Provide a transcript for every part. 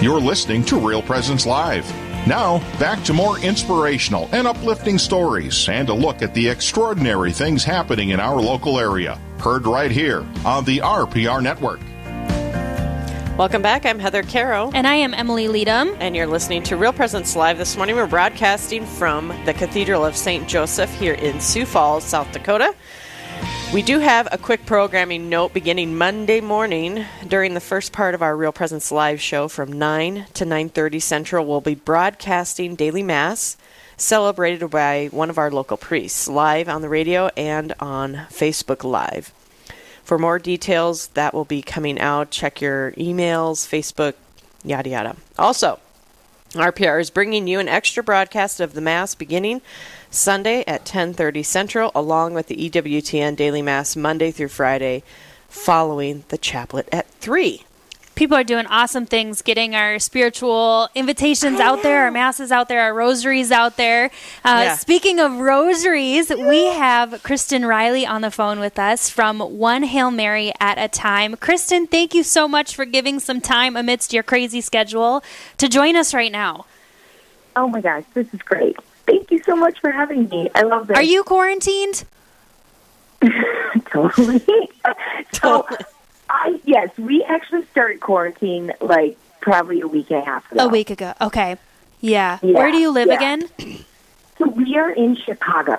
You're listening to Real Presence Live. Now, back to more inspirational and uplifting stories and a look at the extraordinary things happening in our local area. Heard right here on the RPR Network. Welcome back. I'm Heather Caro. And I am Emily Leadham. And you're listening to Real Presence Live this morning. We're broadcasting from the Cathedral of St. Joseph here in Sioux Falls, South Dakota. We do have a quick programming note beginning Monday morning during the first part of our Real Presence live show from 9 to 9:30 Central. We'll be broadcasting daily mass celebrated by one of our local priests live on the radio and on Facebook Live. For more details, that will be coming out. Check your emails, Facebook, yada yada. Also, RPR is bringing you an extra broadcast of the Mass beginning Sunday at 10:30 Central, along with the EWTN Daily Mass Monday through Friday, following the chaplet at three people are doing awesome things, getting our spiritual invitations out there, our masses out there, our rosaries out there. Uh, yeah. Speaking of rosaries, we have Kristen Riley on the phone with us from One Hail Mary at a Time. Kristen, thank you so much for giving some time amidst your crazy schedule to join us right now. Oh my gosh, this is great. Thank you so much for having me. I love this. Are you quarantined? totally. so, I yes, we actually started quarantine like probably a week and a half ago. A week ago. Okay. Yeah. yeah Where do you live yeah. again? So we are in Chicago.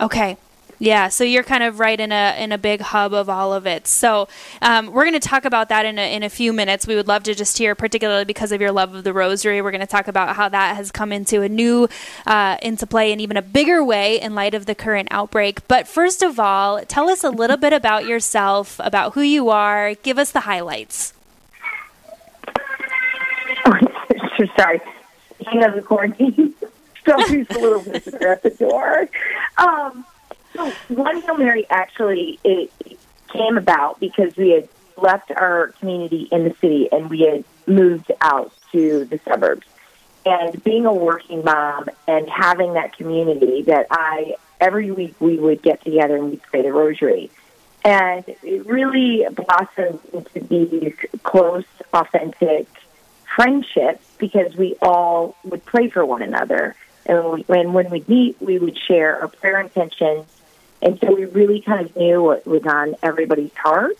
Okay. Yeah, so you're kind of right in a in a big hub of all of it. So um, we're going to talk about that in a, in a few minutes. We would love to just hear, particularly because of your love of the Rosary. We're going to talk about how that has come into a new uh, into play in even a bigger way in light of the current outbreak. But first of all, tell us a little bit about yourself, about who you are. Give us the highlights. Sorry, you know the quarantine. Somebody's a little visitor at the door. Um, so One Hail Mary actually it came about because we had left our community in the city and we had moved out to the suburbs. And being a working mom and having that community that I every week we would get together and we'd pray the rosary. And it really blossomed into these close, authentic friendships because we all would pray for one another. And when, when we'd meet, we would share our prayer intentions and so we really kind of knew what was on everybody's heart.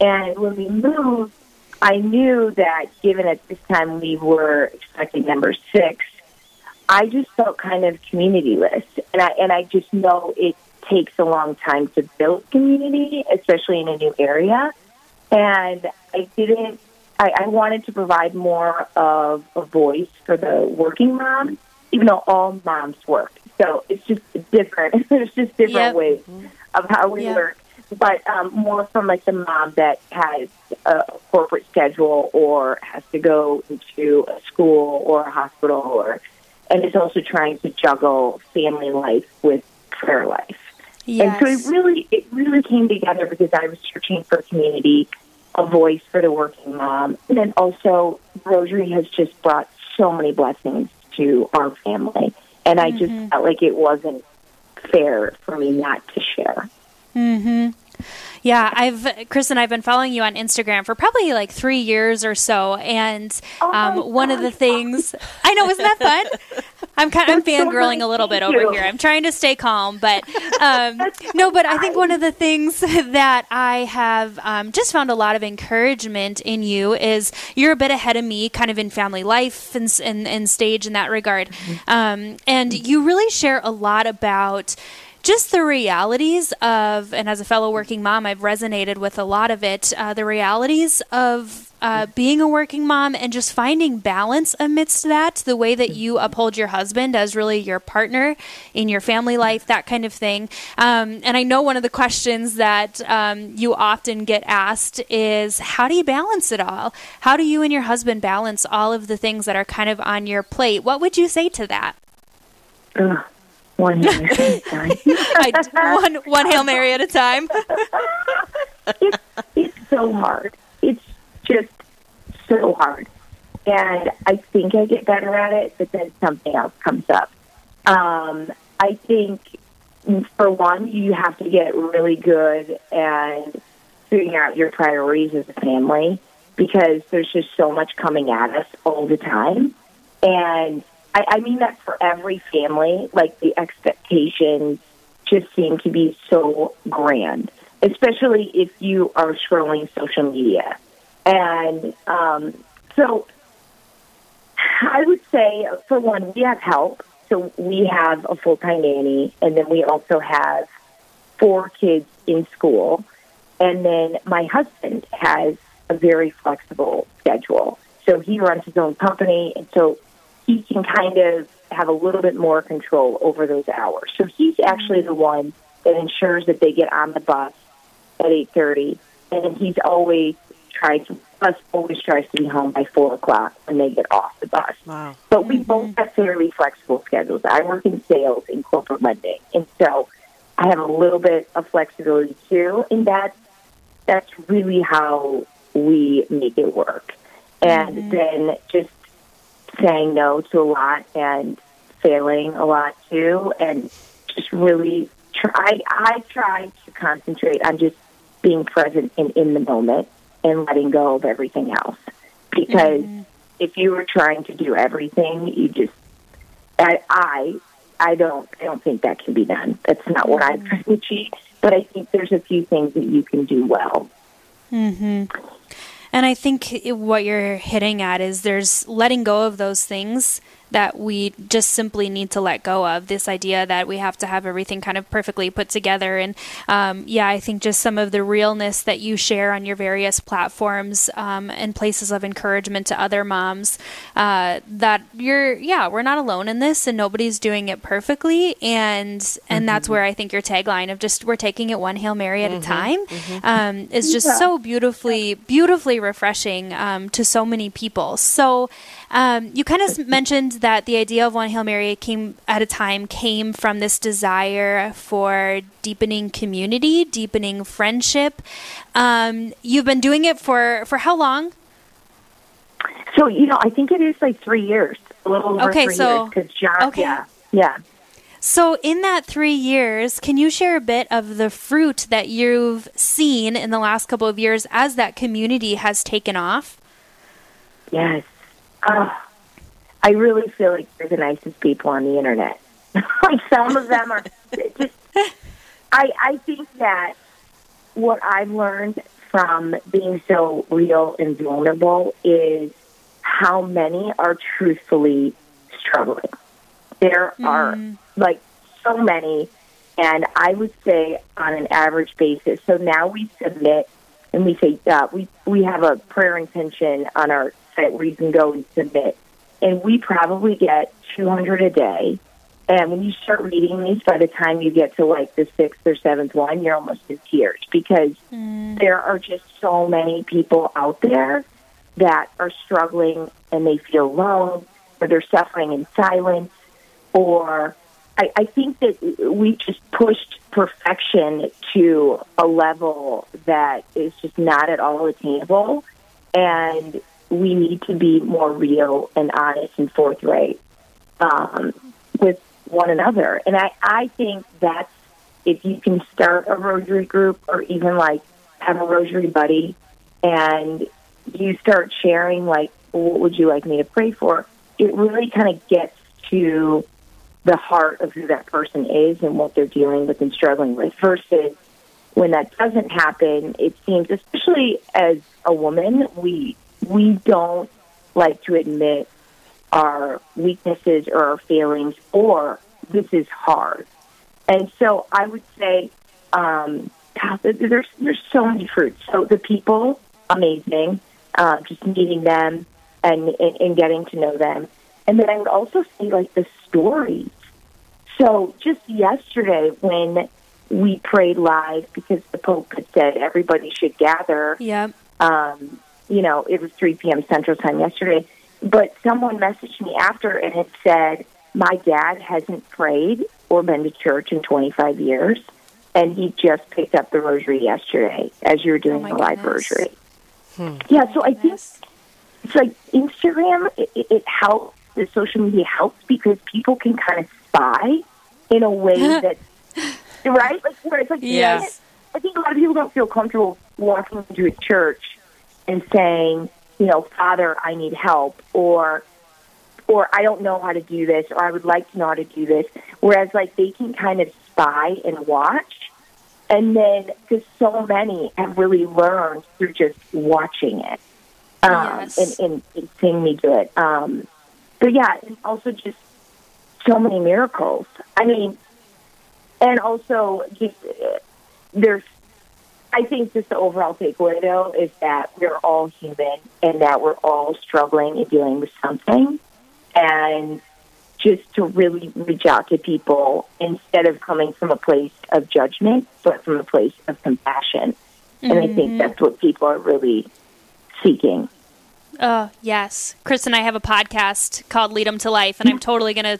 And when we moved, I knew that given at this time we were expecting number six, I just felt kind of communityless. And I, and I just know it takes a long time to build community, especially in a new area. And I didn't, I, I wanted to provide more of a voice for the working mom, even though all moms work. So it's just different. There's just different yep. ways of how we yep. work. But um, more from like the mom that has a corporate schedule or has to go into a school or a hospital or and is also trying to juggle family life with prayer life. Yes. And so it really it really came together because I was searching for a community, a voice for the working mom. And then also Rosary has just brought so many blessings to our family and I just mm-hmm. felt like it wasn't fair for me not to share. Mhm. Yeah, I've Chris and I've been following you on Instagram for probably like three years or so, and oh um, one of the things I know isn't that fun. I'm kind of I'm fangirling a little bit over here. I'm trying to stay calm, but um, no, but I think one of the things that I have um, just found a lot of encouragement in you is you're a bit ahead of me, kind of in family life and and, and stage in that regard, mm-hmm. um, and you really share a lot about just the realities of, and as a fellow working mom, I've resonated with a lot of it. Uh, the realities of uh, being a working mom and just finding balance amidst that, the way that you uphold your husband as really your partner in your family life, that kind of thing. Um, and I know one of the questions that um, you often get asked is how do you balance it all? How do you and your husband balance all of the things that are kind of on your plate? What would you say to that? Uh, one Hail Mary at a time. I, one, one Hail Mary at a time. it's, it's so hard. It's just so hard. And I think I get better at it, but then something else comes up. Um, I think, for one, you have to get really good and figuring out your priorities as a family. because there's just so much coming at us all the time. And I, I mean that for every family, like the expectations just seem to be so grand, especially if you are scrolling social media. And um, so I would say, for one, we have help. So we have a full time nanny, and then we also have four kids in school. And then my husband has a very flexible schedule. So he runs his own company, and so he can kind of have a little bit more control over those hours. So he's actually the one that ensures that they get on the bus at 8.30, and he's always tries to bus always tries to be home by 4 o'clock when they get off the bus. Wow. But we both have fairly flexible schedules. I work in sales in corporate lending, and so I have a little bit of flexibility too, and that's that's really how we make it work. And mm-hmm. then just saying no to a lot and failing a lot too, and just really try. I try to concentrate on just being present and in the moment and letting go of everything else. Because mm-hmm. if you were trying to do everything, you just I, I I don't I don't think that can be done. That's not what I'm mm-hmm. trying to achieve. But I think there's a few things that you can do well. Mm-hmm. And I think what you're hitting at is there's letting go of those things that we just simply need to let go of. This idea that we have to have everything kind of perfectly put together. And um, yeah, I think just some of the realness that you share on your various platforms um, and places of encouragement to other moms uh, that you're, yeah, we're not alone in this and nobody's doing it perfectly. And, and that's where I think your tagline of just we're taking it one Hail Mary at a time um, is just so beautifully, beautifully refreshing um, to so many people. So um, you kind of mentioned that the idea of one Hail Mary came at a time came from this desire for deepening community, deepening friendship. Um, you've been doing it for for how long? So you know, I think it is like three years, a little over Okay, three so- years. John, okay. yeah, yeah. So, in that three years, can you share a bit of the fruit that you've seen in the last couple of years as that community has taken off? Yes. Uh, I really feel like they're the nicest people on the internet. like some of them are just. I I think that what I've learned from being so real and vulnerable is how many are truthfully struggling. There are like so many, and I would say on an average basis. So now we submit and we say uh, we we have a prayer intention on our site where you can go and submit, and we probably get 200 a day. And when you start reading these, by the time you get to like the sixth or seventh one, you're almost in tears because hmm. there are just so many people out there that are struggling and they feel alone, or they're suffering in silence, or I, I think that we just pushed perfection to a level that is just not at all attainable, and we need to be more real and honest and forthright um, with one another. And I, I think that's if you can start a rosary group or even like have a rosary buddy and you start sharing like what would you like me to pray for it really kind of gets to the heart of who that person is and what they're dealing with and struggling with versus when that doesn't happen it seems especially as a woman we we don't like to admit our weaknesses or our failings or this is hard and so I would say, um, there's there's so many fruits. So the people, amazing. Um, just meeting them and, and and getting to know them, and then I would also say like the stories. So just yesterday when we prayed live because the Pope had said everybody should gather Yep. um, you know, it was 3 p.m. Central Time yesterday. But someone messaged me after and had said, My dad hasn't prayed or been to church in 25 years, and he just picked up the rosary yesterday as you were doing oh my the live goodness. rosary. Hmm. Yeah, so I think it's like Instagram, it, it it helps, the social media helps because people can kind of spy in a way that, right? Like, where it's like, Yes. I think a lot of people don't feel comfortable walking into a church and saying, you know, Father, I need help, or or I don't know how to do this, or I would like to know how to do this. Whereas, like, they can kind of spy and watch. And then, because so many have really learned through just watching it um, Yes. and, and, and seeing me do it. Um, but yeah, and also just so many miracles. I mean, and also just uh, there's I think just the overall takeaway though is that we're all human and that we're all struggling and dealing with something and just to really reach out to people instead of coming from a place of judgment but from a place of compassion. And I think mm-hmm. that's what people are really seeking. Oh, yes. Chris and I have a podcast called Lead 'em to Life, and I'm totally going to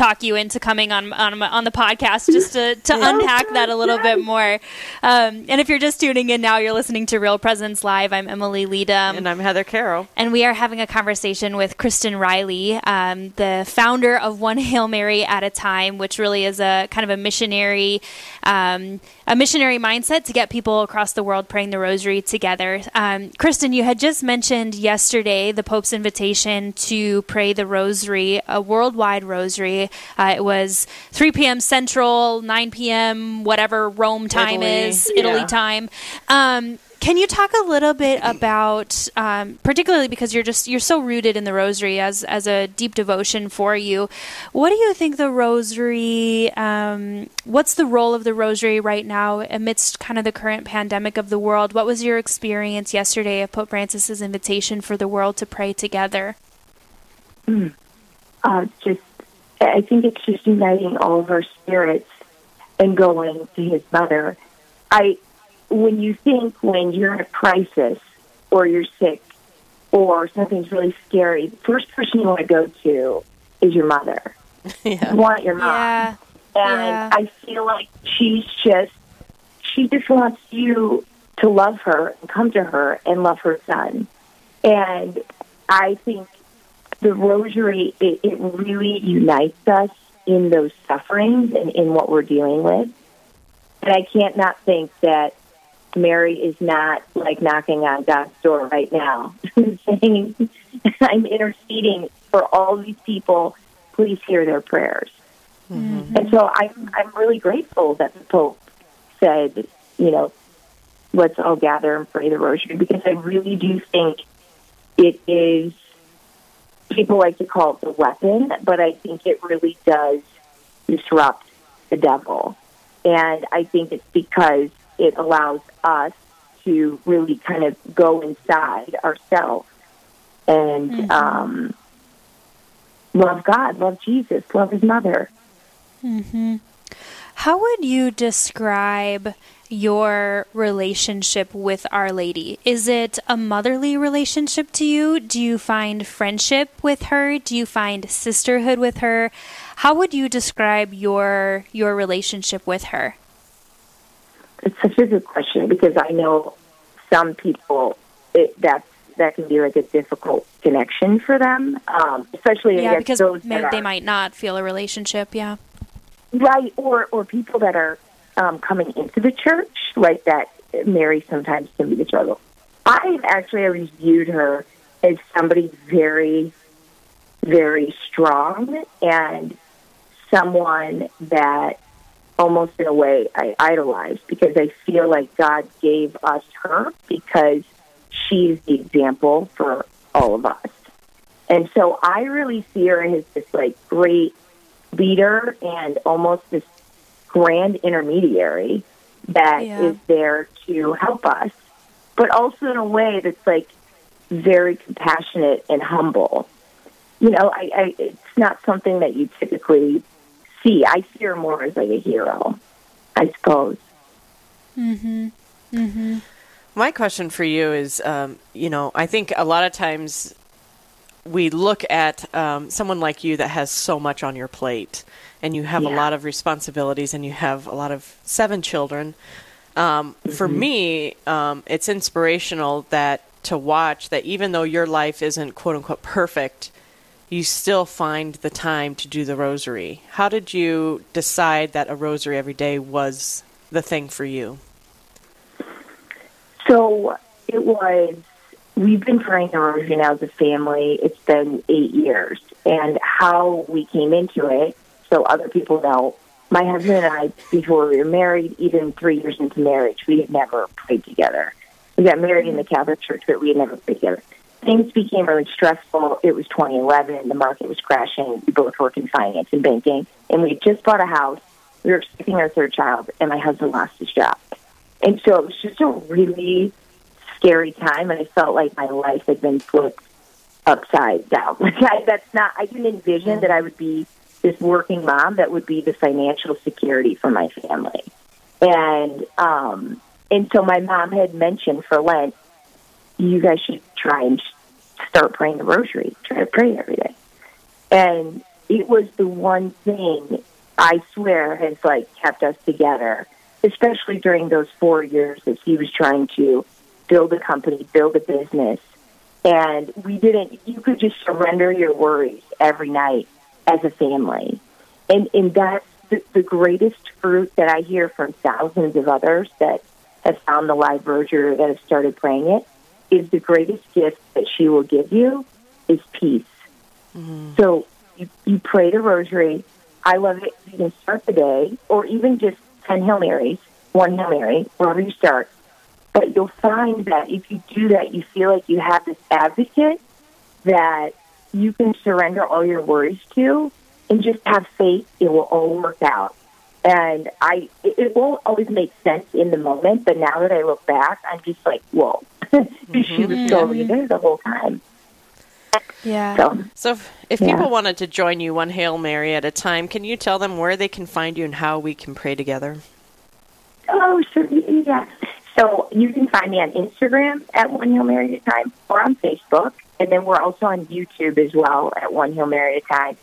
talk you into coming on on, on the podcast just to, to unpack that a little bit more. Um, and if you're just tuning in now, you're listening to Real Presence Live. I'm Emily Leadum. And I'm Heather Carroll. and we are having a conversation with Kristen Riley, um, the founder of One Hail Mary at a Time, which really is a kind of a missionary, um, a missionary mindset to get people across the world praying the Rosary together. Um, Kristen, you had just mentioned yesterday the Pope's invitation to pray the Rosary, a worldwide Rosary. Uh, it was 3 p.m. Central, 9 p.m. whatever Rome time Italy, is, Italy yeah. time. Um, can you talk a little bit about, um, particularly because you're just you're so rooted in the Rosary as as a deep devotion for you? What do you think the Rosary? Um, what's the role of the Rosary right now amidst kind of the current pandemic of the world? What was your experience yesterday of Pope Francis's invitation for the world to pray together? uh, just I think it's just uniting all of our spirits and going to his mother. I when you think when you're in a crisis or you're sick or something's really scary, the first person you want to go to is your mother. Yeah. You want your mom. Yeah, And Yeah. I feel like she's just, she just wants you to love her and come to her and love her son. And I think the rosary, it, it really unites us in those sufferings and in what we're dealing with. And I can't not think that Mary is not like knocking on God's door right now, saying, I'm interceding for all these people. Please hear their prayers. Mm-hmm. And so I'm I'm really grateful that the Pope said, you know, let's all gather and pray the Rosary because I really do think it is. People like to call it the weapon, but I think it really does disrupt the devil, and I think it's because it allows us to really kind of go inside ourselves and um, love God, love Jesus, love His mother. How would you describe your relationship with Our Lady? Is it a motherly relationship to you? Do you find friendship with her? Do you find sisterhood with her? How would you describe your your relationship with her? It's such a good question because I know some people it, that's that can be like a difficult connection for them, um, especially Yeah, because those may, that they might not feel a relationship. Yeah. Right or or people that are um, coming into the church like that. Mary sometimes can be the struggle. I've actually always viewed her as somebody very, very strong and someone that almost in a way I idolize because I feel like God gave us her because she's the example for all of us. And so I really see her as this like great leader and almost this grand intermediary that is Yeah. there to help us, but also in a way that's like very compassionate and humble. You know, I, I it's not something that you typically see. I see her more as like a hero, I suppose. Mhm. Mhm. My question for you is, um, you know, I think a lot of times we look at um, someone like you that has so much on your plate, and you have a lot of responsibilities, and you have a lot of seven children. Um, For me, um, it's inspirational that to watch that even though your life isn't quote unquote perfect, you still find the time to do the rosary. How did you decide that a rosary every day was the thing for you? So it was we've been rosary now as a family. It's been eight years. And how we came into it, so other people know, my husband and I, before we were married, even three years into marriage, we had never prayed together. We got married in the Catholic Church, but we had never prayed together. Things became really stressful. It was 2011. The market was crashing. We both work in finance and banking. And we had just bought a house. We were expecting our third child, and my husband lost his job. And so it was just a really scary time, and I felt like my life had been flipped upside down. Like I, that's not. I didn't envision that I would be this working mom that would be the financial security for my family. And um, and so my mom had mentioned for Lent, you guys should try and start praying the rosary. Try to pray every day. And it was the one thing I swear has like kept us together, especially during those four years that he was trying to build a company, build a business. And we didn't, you could just surrender your worries every night as a family. And, and that's the, the greatest fruit that I hear from thousands of others that have found the live rosary that have started praying it is the greatest gift that she will give you is peace. Mm-hmm. So you, you pray the rosary. I love it. You can start the day or even just 10 Hail Marys, one Hail Mary, wherever you start. But you'll find that if you do that, you feel like you have this advocate that you can surrender all your worries to and just have faith it will all work out. And I, it won't always make sense in the moment, but now that I look back, I'm just like, whoa, mm-hmm. she was totally there the whole time. Yeah. So, so if, if yeah. people wanted to join you one Hail Mary at a time, can you tell them where they can find you and how we can pray together? Oh, sure. Yeah. So you can find me on Instagram at One Hail Mary at a time or on Facebook. And then we're also on YouTube as well at One Hail Mary at a time.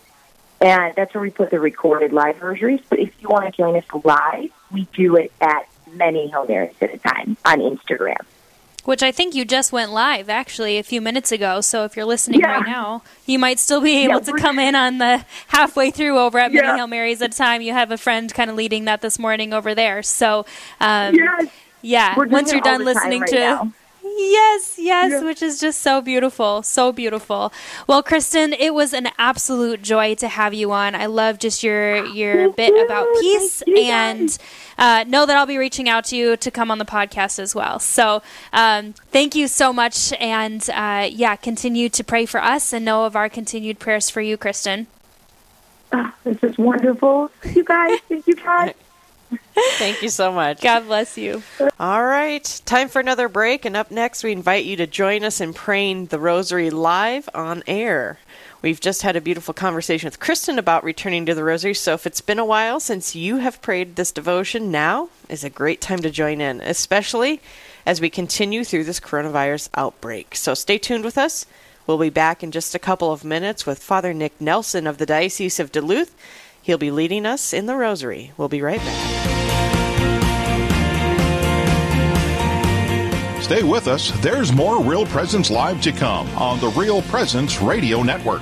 And that's where we put the recorded live rosaries. But if you want to join us live, we do it at many Hail Marys at a time on Instagram. Which I think you just went live actually a few minutes ago. So if you're listening yeah. right now, you might still be able yeah, to come in on the halfway through over at yeah. Many Hail Marys at a time. You have a friend kind of leading that this morning over there. So um, yes. Yeah, once you're done listening right to. Now Yes, yes, yeah. which is just so beautiful, so beautiful. Well, Kristen, it was an absolute joy to have you on. I love just your your bit about peace, and uh, know that I'll be reaching out to you to come on the podcast as well. So, um, thank you so much, and uh, yeah, continue to pray for us, and know of our continued prayers for you, Kristen. Oh, this is wonderful, you guys. Thank you, guys. Thank you so much. God bless you. All right, time for another break. And up next, we invite you to join us in praying the Rosary live on air. We've just had a beautiful conversation with Kristen about returning to the Rosary. So if it's been a while since you have prayed this devotion, now is a great time to join in, especially as we continue through this coronavirus outbreak. So stay tuned with us. We'll be back in just a couple of minutes with Father Nick Nelson of the Diocese of Duluth He'll be leading us in the Rosary. We'll be right back. Stay with us. There's more Real Presence Live to come on the Real Presence Radio Network.